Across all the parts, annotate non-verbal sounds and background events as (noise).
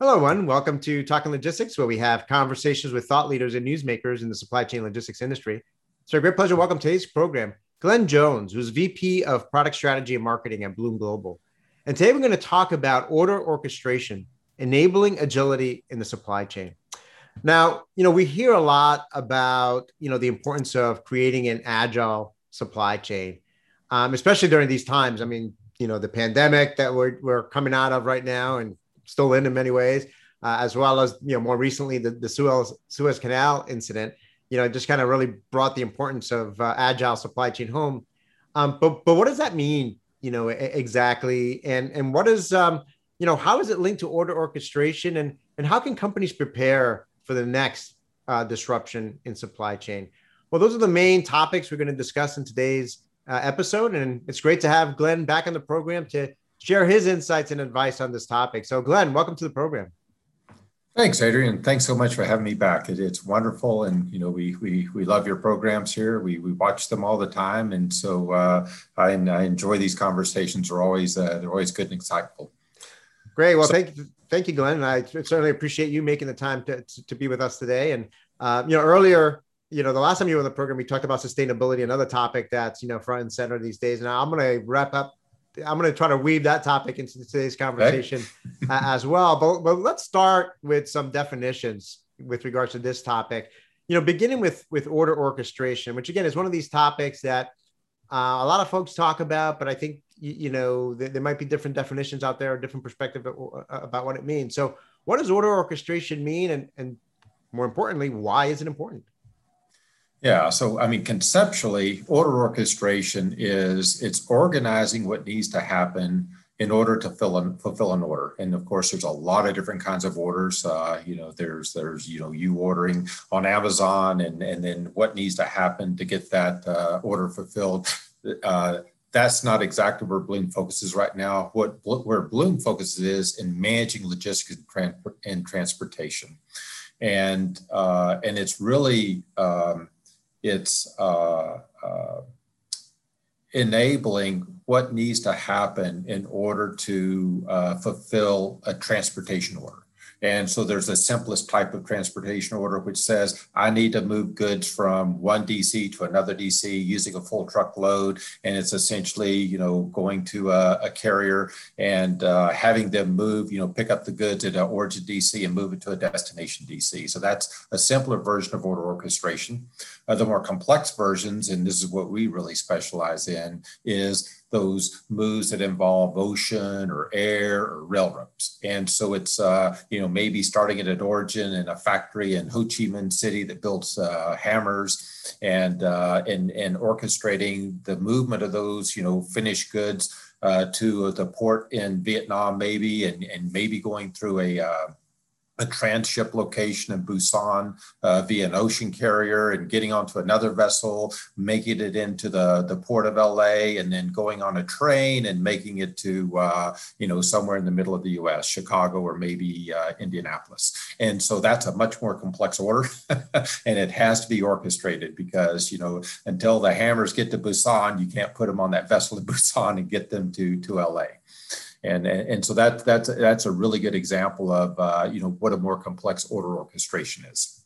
Hello, everyone. Welcome to Talking Logistics, where we have conversations with thought leaders and newsmakers in the supply chain logistics industry. It's a great pleasure. Welcome to today's program, Glenn Jones, who's VP of Product Strategy and Marketing at Blume Global. And today we're going to talk about order orchestration, enabling agility in the supply chain. Now, you know, we hear a lot about, you know, the importance of creating an agile supply chain, um, especially during these times. I mean, you know, the pandemic that we're, we're coming out of right now and still in in many ways, uh, as well as you know more recently the, the Suez Suez Canal incident. You know, just kind of really brought the importance of uh, agile supply chain home. Um, but but what does that mean? You know exactly, and and what is um, you know how is it linked to order orchestration, and and how can companies prepare for the next uh, disruption in supply chain? Well, those are the main topics we're going to discuss in today's uh, episode, and it's great to have Glenn back on the program to share his insights and advice on this topic. So, Glenn, welcome to the program. Thanks, Adrian. Thanks so much for having me back. It, it's wonderful, and you know we we we love your programs here. We we watch them all the time, and so uh, I, I enjoy these conversations. They're always uh, they're always good and insightful. Great. Well, so, thank you, thank you, Glenn. And I certainly appreciate you making the time to to, to be with us today. And uh, you know, earlier, you know, the last time you were on the program, we talked about sustainability, another topic that's you know front and center these days. And I'm going to wrap up I'm going to try to weave that topic into today's conversation okay. as well. But, but let's start with some definitions with regards to this topic. You know, beginning with with order orchestration, which again is one of these topics that uh, a lot of folks talk about, but I think you, you know there, there, might be different definitions out there, different perspective about what it means. So, what does order orchestration mean, and and more importantly, why is it important? Yeah, so I mean, conceptually, order orchestration is it's organizing what needs to happen in order to fill an, fulfill an order. And of course, there's a lot of different kinds of orders. Uh, you know, there's there's you know you ordering on Amazon, and and then what needs to happen to get that uh, order fulfilled. Uh, that's not exactly where Blume focuses right now. What where Blume focuses is in managing logistics and transportation, and uh, and it's really um, it's uh, uh, enabling what needs to happen in order to uh, fulfill a transportation order. And so there's the simplest type of transportation order, which says I need to move goods from one DC to another DC using a full truckload. And it's essentially, you know, going to a, a carrier and uh, having them move, you know, pick up the goods at an origin DC and move it to a destination DC. So that's a simpler version of order orchestration. Uh, the more complex versions, and this is what we really specialize in, is those moves that involve ocean or air or railroads. And so it's, uh, you know, maybe starting at an origin in a factory in Ho Chi Minh City that builds uh, hammers and, uh, and, and orchestrating the movement of those, you know, finished goods uh, to the port in Vietnam, maybe, and, and maybe going through a, uh, a transship location in Busan uh, via an ocean carrier and getting onto another vessel, making it into the, the port of LA, and then going on a train and making it to, uh, you know, somewhere in the middle of the US, Chicago or maybe uh, Indianapolis. And so that's a much more complex order. (laughs) and it has to be orchestrated because, you know, until the hammers get to Busan, you can't put them on that vessel in (laughs) Busan and get them to, to LA and and so that that's that's a really good example of uh, you know what a more complex order orchestration is.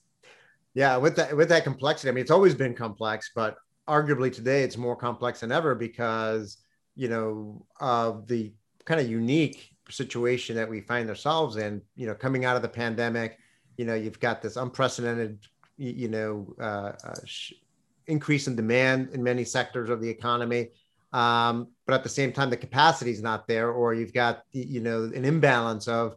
Yeah, with that with that complexity, I mean, it's always been complex, but arguably today it's more complex than ever because you know of the kind of unique situation that we find ourselves in. You know, coming out of the pandemic, you know, you've got this unprecedented, you know, uh, uh, increase in demand in many sectors of the economy um, but at the same time the capacity is not there or you've got you know an imbalance of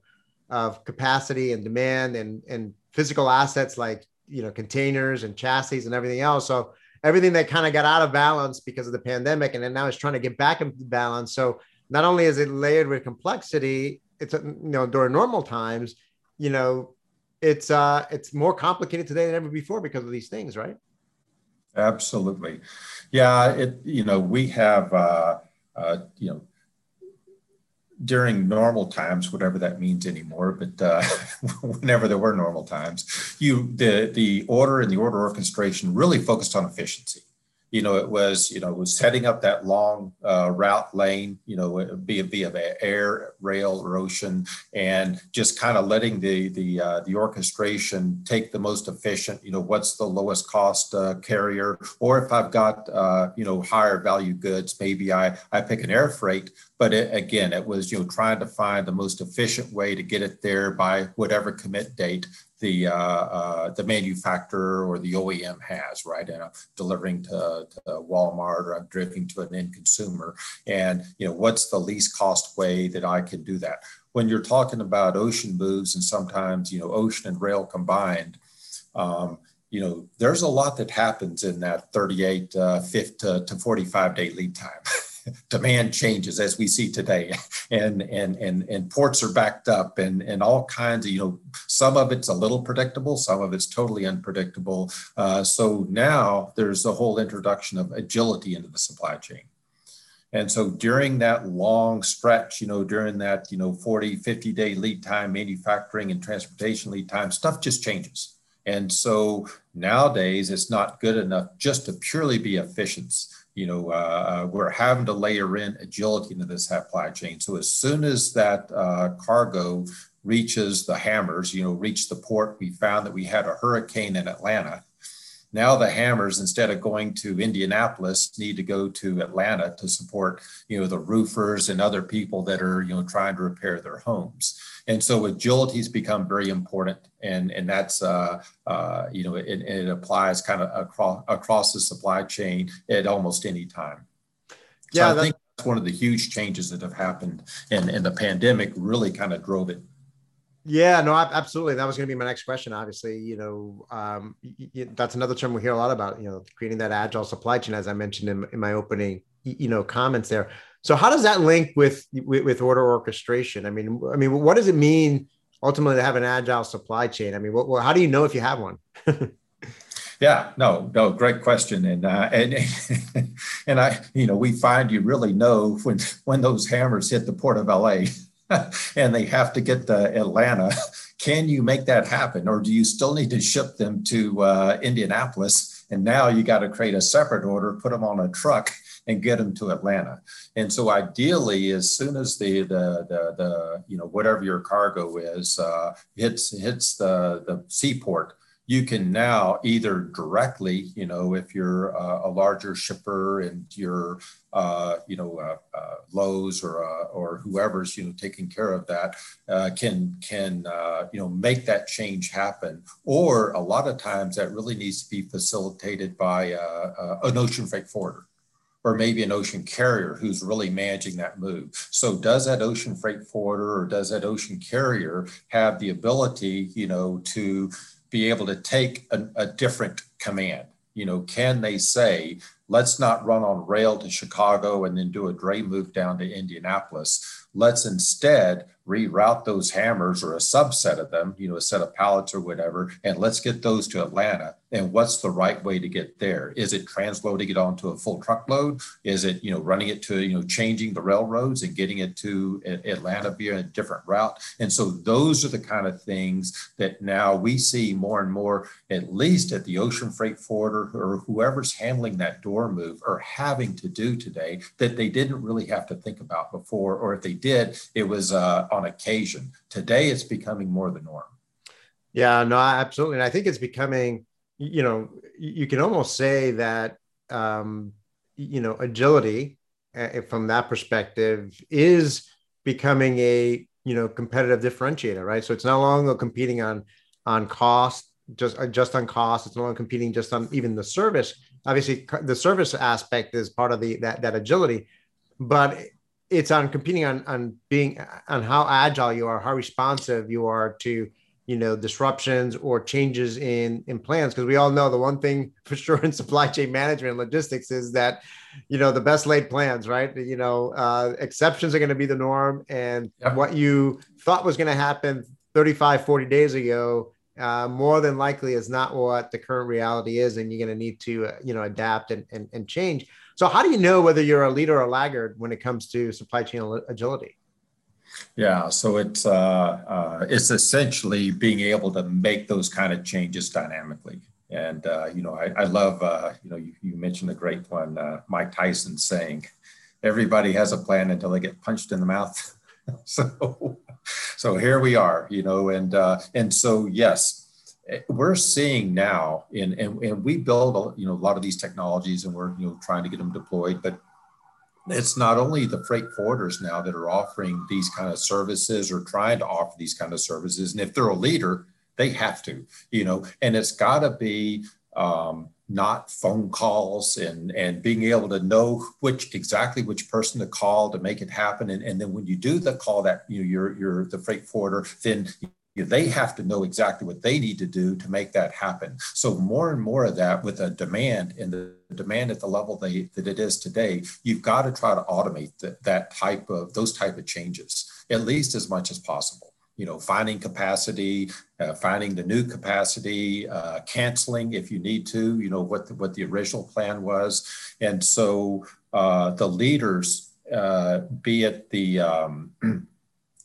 of capacity and demand and and physical assets like you know containers and chassis and everything else. So everything that kind of got out of balance because of the pandemic and then now it's trying to get back into balance. So not only is it layered with complexity it's you know during normal times you know it's uh it's more complicated today than ever before because of these things right Absolutely. Yeah, it you know, we have uh, uh, you know during normal times, whatever that means anymore, but uh, (laughs) whenever there were normal times, you the the order and the order orchestration really focused on efficiency. You know, it was, you know, was setting up that long uh, route lane, you know, be via via air, rail, or ocean, and just kind of letting the the uh, the orchestration take the most efficient, you know, what's the lowest cost uh, carrier, or if I've got, uh, you know, higher value goods, maybe I I pick an air freight. But it, again, it was you know trying to find the most efficient way to get it there by whatever commit date the uh, uh, the manufacturer or the OEM has, right? And I'm delivering to, to, Walmart or I'm delivering to an end consumer. And you know, what's the least cost way that I can do that? When you're talking about ocean moves and sometimes you know ocean and rail combined, um, you know, there's a lot that happens in that 38, uh, 50 to, to 45 day lead time. (laughs) demand changes as we see today. And and and and ports are backed up and and all kinds of you know some of it's a little predictable some of it's totally unpredictable. Uh, so now there's a whole introduction of agility into the supply chain. And so during that long stretch, you know, during that, you know, 40, 50 day lead time, manufacturing and transportation lead time, stuff just changes. And so nowadays it's not good enough just to purely be efficient you know, uh, uh, we're having to layer in agility into this supply chain. So as soon as that uh, cargo reaches the hammers, you know, reach the port, we found that we had a hurricane in Atlanta. Now the hammers, instead of going to Indianapolis, need to go to Atlanta to support, you know, the roofers and other people that are, you know, trying to repair their homes. And so agility has become very important and and that's uh, uh, you know it, it applies kind of across across the supply chain at almost any time. So yeah i think that's one of the huge changes that have happened and and the pandemic really kind of drove it yeah, no, absolutely. That was going to be my next question. Obviously, you know, um, that's another term we hear a lot about. You know, creating that agile supply chain, as I mentioned in, in my opening, you know, comments there. So how does that link with, with, with order orchestration? I mean, I mean, what does it mean ultimately to have an agile supply chain? I mean, what, how do you know if you have one? (laughs) yeah, no, no, great question, and uh, and (laughs) and I, you know, we find you really know when when those hammers hit the port of LA, (laughs) and they have to get to Atlanta. (laughs) Can you make that happen, or do you still need to ship them to uh, Indianapolis? And now you got to create a separate order, put them on a truck, and get them to Atlanta. And so ideally, as soon as the the the, the you know whatever your cargo is uh, hits hits the the seaport, you can now either directly, you know, if you're a larger shipper and you're, uh, you know, uh, uh Lowe's or uh, or whoever's, you know, taking care of that, uh, can can you know make that change happen. Or a lot of times that really needs to be facilitated by an ocean freight forwarder or maybe an ocean carrier who's really managing that move. So does that ocean freight forwarder or does that ocean carrier have the ability, you know, to be able to take a, a different command? You know, can they say, let's not run on rail to Chicago and then do a dray move down to Indianapolis. Let's instead reroute those hammers or a subset of them, you know, a set of pallets or whatever, and let's get those to Atlanta. And what's the right way to get there? Is it transloading it onto a full truckload? Is it, you know, running it to, you know, changing the railroads and getting it to Atlanta via a different route? And so those are the kind of things that now we see more and more, at least at the ocean freight forwarder or whoever's handling that door move are having to do today that they didn't really have to think about before. Or if they did, it was uh, on occasion. Today, it's becoming more the norm. Yeah, no, absolutely. And I think it's becoming, you know, you can almost say that, um, you know, agility uh, from that perspective is becoming a, you know, competitive differentiator, right? So it's no longer competing on, on cost, just, uh, just on cost. It's no longer competing just on even the service. Obviously the service aspect is part of the, that, that agility, but it's on competing on on being on how agile you are, how responsive you are to you know disruptions or changes in in plans. Because we all know the one thing (laughs) for sure in supply chain management and logistics is that you know the best laid plans right? You know uh, exceptions are going to be the norm. And yep. what you thought was going to happen 35 40 days ago uh, more than likely is not what the current reality is. And you're going to need to uh, you know adapt and, and, and change so, how do you know whether you're a leader or a laggard when it comes to supply chain agility? Yeah, so it's uh, uh, it's essentially being able to make those kind of changes dynamically, And uh, you know, I, I love uh, you know you, you mentioned a great one, uh, Mike Tyson saying, "Everybody has a plan until they get punched in the mouth." (laughs) so, so here we are, you know, and uh, and so yes, we're seeing now, in and, and we build you know a lot of these technologies, and we're you know trying to get them deployed, but it's not only the freight forwarders now that are offering these kind of services or trying to offer these kind of services. And if they're a leader they have to you know and it's got to be um, not phone calls and and being able to know which exactly which person to call to make it happen. And, and then when you do the call that you know you're you're the freight forwarder then they have to know exactly what they need to do to make that happen. So more and more of that with a demand and the demand at the level they, that it is today, you've got to try to automate the, that type of those type of changes at least as much as possible. You know, finding capacity, uh, finding the new capacity, uh, canceling if you need to. You know what the, what the original plan was, and so uh, the leaders, uh, be it the um, (clears throat)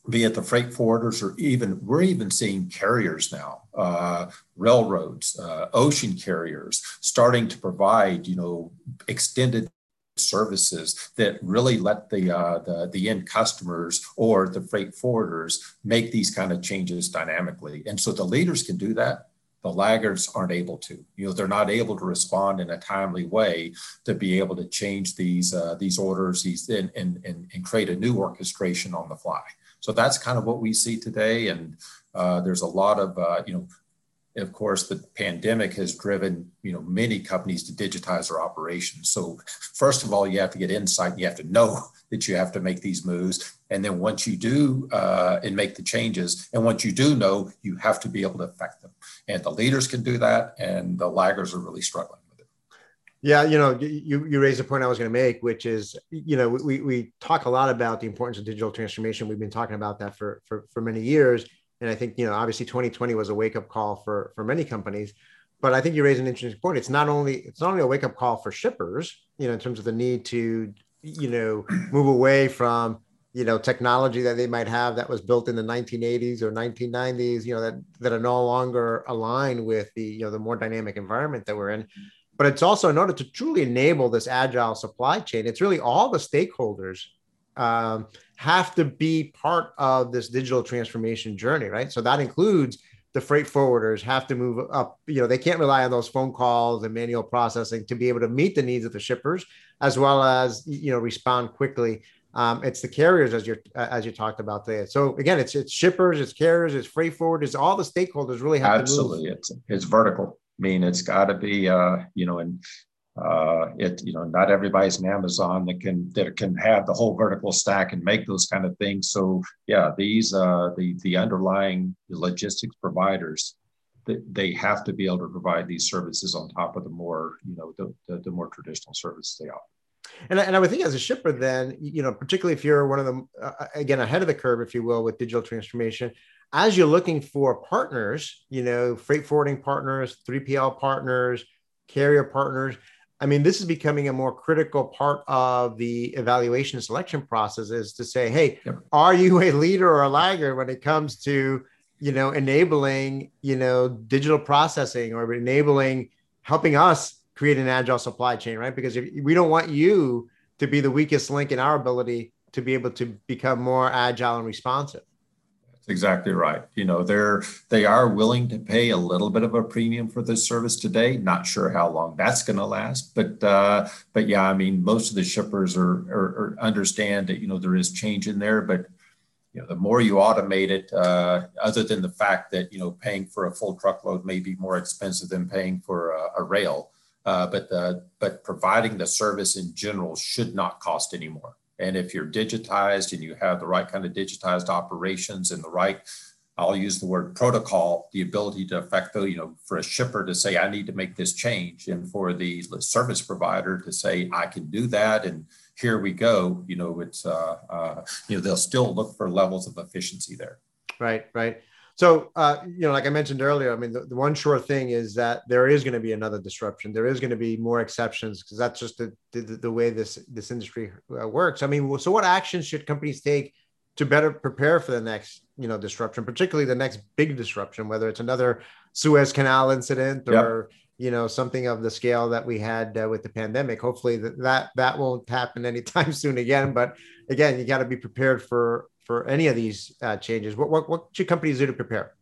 be it the freight forwarders or even we're even seeing carriers now uh, railroads uh, ocean carriers starting to provide you know extended services that really let the, uh, the the end customers or the freight forwarders make these kind of changes dynamically. And so the leaders can do that. The laggards aren't able to. You know they're not able to respond in a timely way to be able to change these uh, these orders these and, and and and create a new orchestration on the fly so that's kind of what we see today. And uh, there's a lot of, uh, you know, of course, the pandemic has driven, you know, many companies to digitize their operations. So first of all, you have to get insight. You have to know (laughs) that you have to make these moves. And then once you do uh, and make the changes, and once you do know, you have to be able to affect them. And the leaders can do that, and the laggers are really struggling. Yeah, you know, you you raised a point I was going to make, which is, you know, we we talk a lot about the importance of digital transformation. We've been talking about that for for for many years, and I think you know, obviously, 2020 was a wake up call for for many companies. But I think you raise an interesting point. It's not only it's not only a wake up call for shippers, you know, in terms of the need to, you know, move away from you know technology that they might have that was built in the 1980s or 1990s you know that that are no longer aligned with the you know the more dynamic environment that we're in but it's also in order to truly enable this agile supply chain, it's really all the stakeholders um, have to be part of this digital transformation journey, right? So that includes the freight forwarders have to move up. You know, they can't rely on those phone calls and manual processing to be able to meet the needs of the shippers, as well as you know respond quickly. Um, it's the carriers as you as you talked about there. So again, it's it's shippers, it's carriers, it's freight forwarders. All the stakeholders really have absolutely. It's it's vertical. Mean, it's got to be, uh, you know, and uh, it, you know, not everybody's an Amazon that can that can have the whole vertical stack and make those kind of things. So yeah, these uh, the the underlying logistics providers, they have to be able to provide these services on top of the more, you know, the, the, the more traditional services they offer. And I, and I would think as a shipper, then, you know, particularly if you're one of them, uh, again, ahead of the curve, if you will, with digital transformation, as you're looking for partners, you know, freight forwarding partners, 3PL partners, carrier partners, I mean, this is becoming a more critical part of the evaluation selection process is to say, hey, yep. are you a leader or a laggard when it comes to, you know, enabling, you know, digital processing or enabling helping us create an agile supply chain, right? Because if we don't want you to be the weakest link in our ability to be able to become more agile and responsive That's exactly right. You know, they're they are willing to pay a little bit of a premium for this service today. Not sure how long that's going to last, but uh, but yeah, I mean, most of the shippers are, are, are, understand that you know there is change in there, but you know, the more you automate it, uh, other than the fact that you know paying for a full truckload may be more expensive than paying for a, a rail. Uh, but the, but providing the service in general should not cost any more. And if you're digitized and you have the right kind of digitized operations and the right, I'll use the word protocol, the ability to affect the, you know, for a shipper to say, I need to make this change. And for the service provider to say, I can do that. And here we go, you know, it's, uh, uh, you know, they'll still look for levels of efficiency there. Right, right. So, uh, you know, like I mentioned earlier, I mean, the, the one sure thing is that there is going to be another disruption. There is going to be more exceptions because that's just the, the, the, way this this industry uh, works. I mean, so what actions should companies take to better prepare for the next, you know, disruption, particularly the next big disruption, whether it's another Suez Canal incident or, yep. you know something of the scale that we had uh, with the pandemic hopefully that, that that won't happen anytime (laughs) soon again but again you got to be prepared for for any of these uh, changes what, what what should companies do to prepare?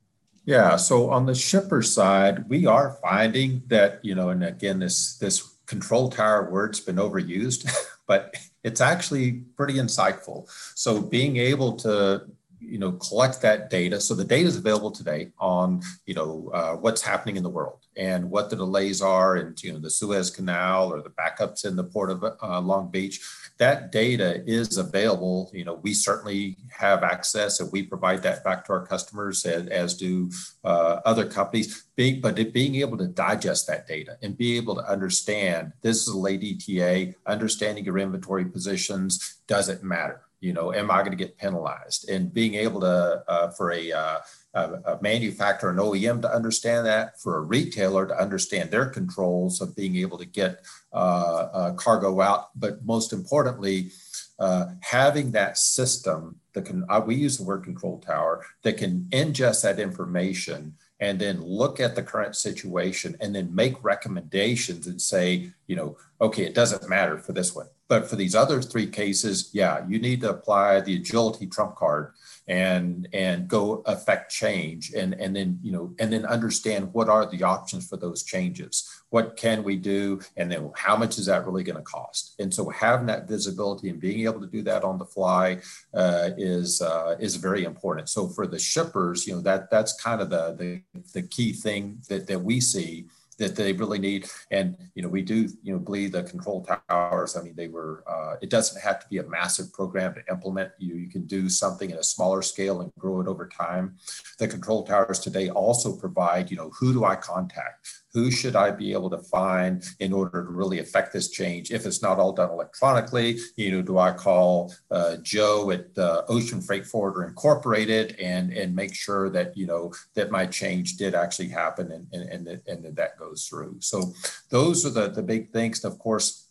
Yeah so on the shipper side we are finding that you know and again this this control tower word's been overused (laughs) but it's actually pretty insightful. So being able to you know collect that data so the data is available today on you know uh, what's happening in the world and what the delays are and you know the suez canal or the backups in the port of uh, long beach that data is available you know we certainly have access and we provide that back to our customers as, as do uh, other companies being, but being able to digest that data and be able to understand this is a late eta understanding your inventory positions doesn't matter you know, am I going to get penalized? And being able to, uh, for a, uh, a, manufacturer, an OEM to understand that, for a retailer to understand their controls of being able to get uh, uh cargo out, but most importantly, uh, having that system that can, uh, we use the word control tower, that can ingest that information and then look at the current situation and then make recommendations and say, you know, okay, it doesn't matter for this one. But for these other three cases, yeah, you need to apply the agility trump card and and go affect change and and then you know and then understand what are the options for those changes. What can we do and then how much is that really going to cost? And so having that visibility and being able to do that on the fly uh, is uh, is very important. So for the shippers you know that that's kind of the the, the key thing that that we see that they really need. And you know, we do you know believe the control towers. I mean, they were. Uh, it doesn't have to be a massive program to implement. You you can do something at a smaller scale and grow it over time. The control towers today also provide. You know, who do I contact? Who should I be able to find in order to really affect this change? If it's not all done electronically, you know, do I call uh, Joe at uh, Ocean Freight Forwarder Incorporated and and make sure that you know that my change did actually happen and and and, that, and that, that goes through. So those are the the big things. of course,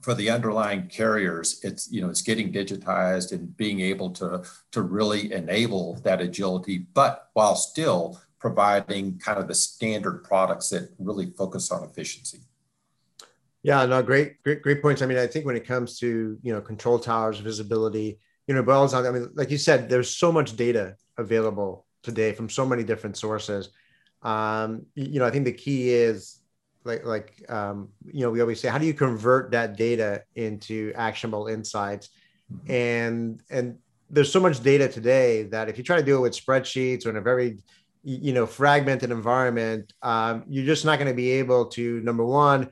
for the underlying carriers, it's you know it's getting digitized and being able to to really enable that agility, but while still providing kind of the standard products that really focus on efficiency. Yeah, no, great, great, great points. I mean, I think when it comes to you know control towers, visibility, you know, bells on. I mean, like you said, there's so much data available today from so many different sources. Um, you know, I think the key is like like um, you know we always say, how do you convert that data into actionable insights? Mm-hmm. And and there's so much data today that if you try to do it with spreadsheets or in a very you know fragmented environment um, you're just not going to be able to number one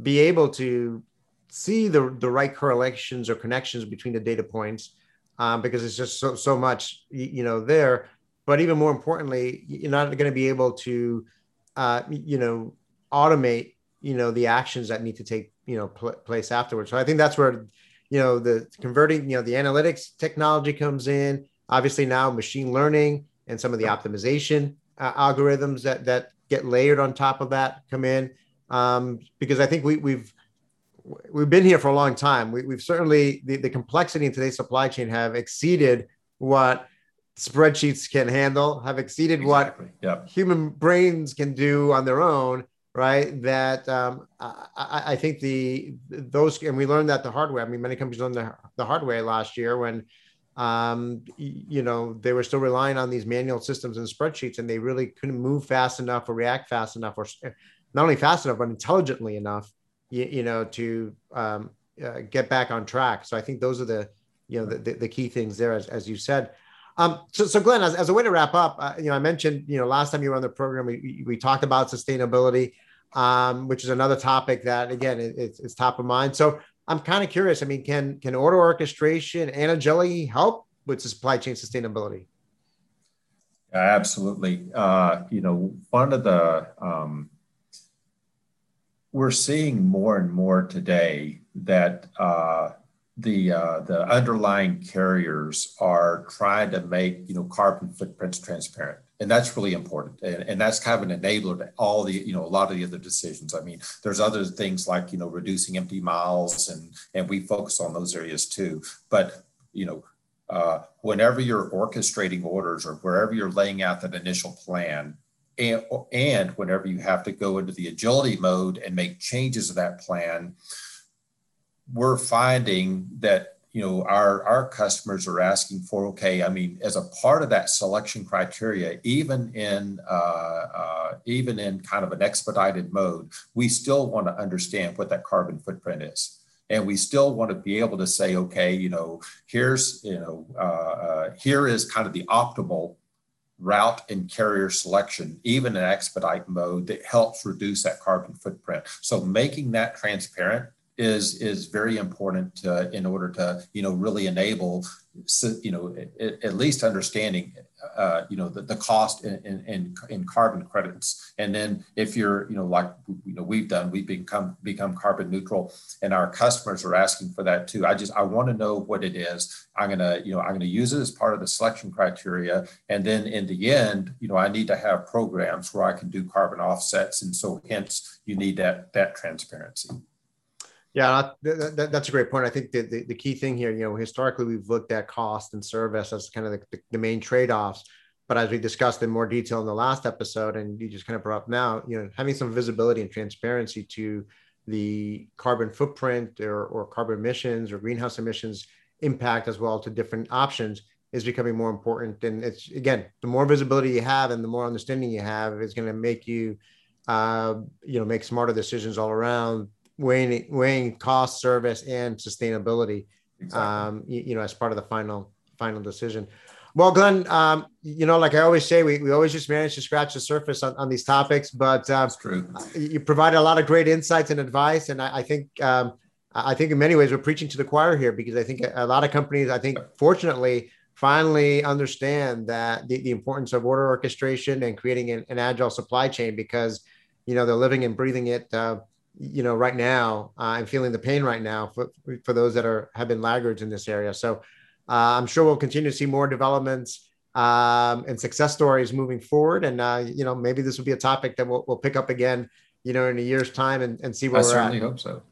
be able to see the the right correlations or connections between the data points um, because it's just so so much you know there. But even more importantly you're not going to be able to uh, you know automate you know the actions that need to take you know pl- place afterwards. So i think that's where you know the converting you know the analytics technology comes in. Obviously now machine learning and some of the optimization uh, algorithms that that get layered on top of that come in um, because I think we, we've we've been here for a long time. We, have certainly the, the complexity in today's supply chain have exceeded what spreadsheets can handle, have exceeded exactly. what yep. human brains can do on their own. Right. That um, I, I, think the those and we learned that the hard way. I mean, many companies learned the, the hard way last year when um, you know, they were still relying on these manual systems and spreadsheets, and they really couldn't move fast enough or react fast enough, or not only fast enough, but intelligently enough, you, you know, to um, uh, get back on track. So I think those are the, you know, the, the, the key things there, as, as you said. Um, so, so Glenn, as, as a way to wrap up, uh, you know, I mentioned, you know, last time you were on the program, we, we talked about sustainability, um, which is another topic that, again, it, it's, it's top of mind. So I'm kind of curious. I mean, can can order orchestration and agility help with supply chain sustainability? Absolutely. Uh, you know, one of the um, we're seeing more and more today that uh, the uh, the underlying carriers are trying to make you know carbon footprints transparent and that's really important. And, and, that's kind of an enabler to all the you know a lot of the other decisions. I mean there's other things like you know reducing empty miles and and we focus on those areas too. But you know uh, whenever you're orchestrating orders or wherever you're laying out that initial plan and, and whenever you have to go into the agility mode and make changes to that plan, we're finding that you know our our customers are asking for okay i mean as a part of that selection criteria even in uh, uh, even in kind of an expedited mode we still want to understand what that carbon footprint is and we still want to be able to say okay you know here's you know uh, uh here is kind of the optimal route and carrier selection, even in expedite mode, that helps reduce that carbon footprint. So making that transparent is is very important in order to you know really enable you know at, at least understanding uh, you know the, the cost in, in, in carbon credits. And then if you're you know like you know we've done we've become become carbon neutral and our customers are asking for that too. I just i want to know what it is. I'm going to you know i'm going to use it as part of the selection criteria. And then in the end you know i need to have programs where i can do carbon offsets. And so hence you need that that transparency yeah, that, that, that's a great point. I think the, the, the, key thing here, you know, historically we've looked at cost and service as kind of the, the main trade-offs. But as we discussed in more detail in the last episode, and you just kind of brought up now, you know, having some visibility and transparency to the carbon footprint or, or carbon emissions or greenhouse emissions impact as well to different options is becoming more important. And it's again, the more visibility you have and the more understanding you have is going to make you, uh, you know, make smarter decisions all around weighing weighing cost, service, and sustainability. Exactly. Um, you, you, know, as part of the final final decision. Well, Glenn, um, you know, like I always say, we, we always just manage to scratch the surface on, on these topics, but um, you provided a lot of great insights and advice. And I, I think, um, I think in many ways we're preaching to the choir here because I think a, lot of companies, I think fortunately, finally understand that the, the importance of order orchestration and creating an, an, agile supply chain because, you know, they're living and breathing it, uh, you know, right now, uh, I'm feeling the pain right now for, for those that are have been laggards in this area. So uh, I'm sure we'll continue to see more developments um, and success stories moving forward. And uh, you know, maybe this will be a topic that we'll, we'll pick up again, you know, in a year's time and, and see where I we're at. certainly hope so.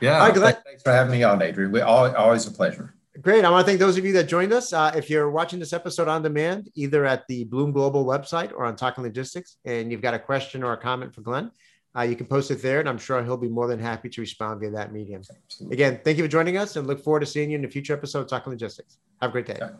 Yeah. Right, thanks for having me on, Adrian. We always, always a pleasure. Great. I want to thank those of you that joined us. Uh, if you're watching this episode on demand, either at the Blume Global website or on Talking Logistics, and you've got a question or a comment for Glenn, uh, you can post it there, and I'm sure he'll be more than happy to respond via that medium. Absolutely. Again, thank you for joining us, and look forward to seeing you in a future episode of Talking Logistics. Have a great day. Yeah.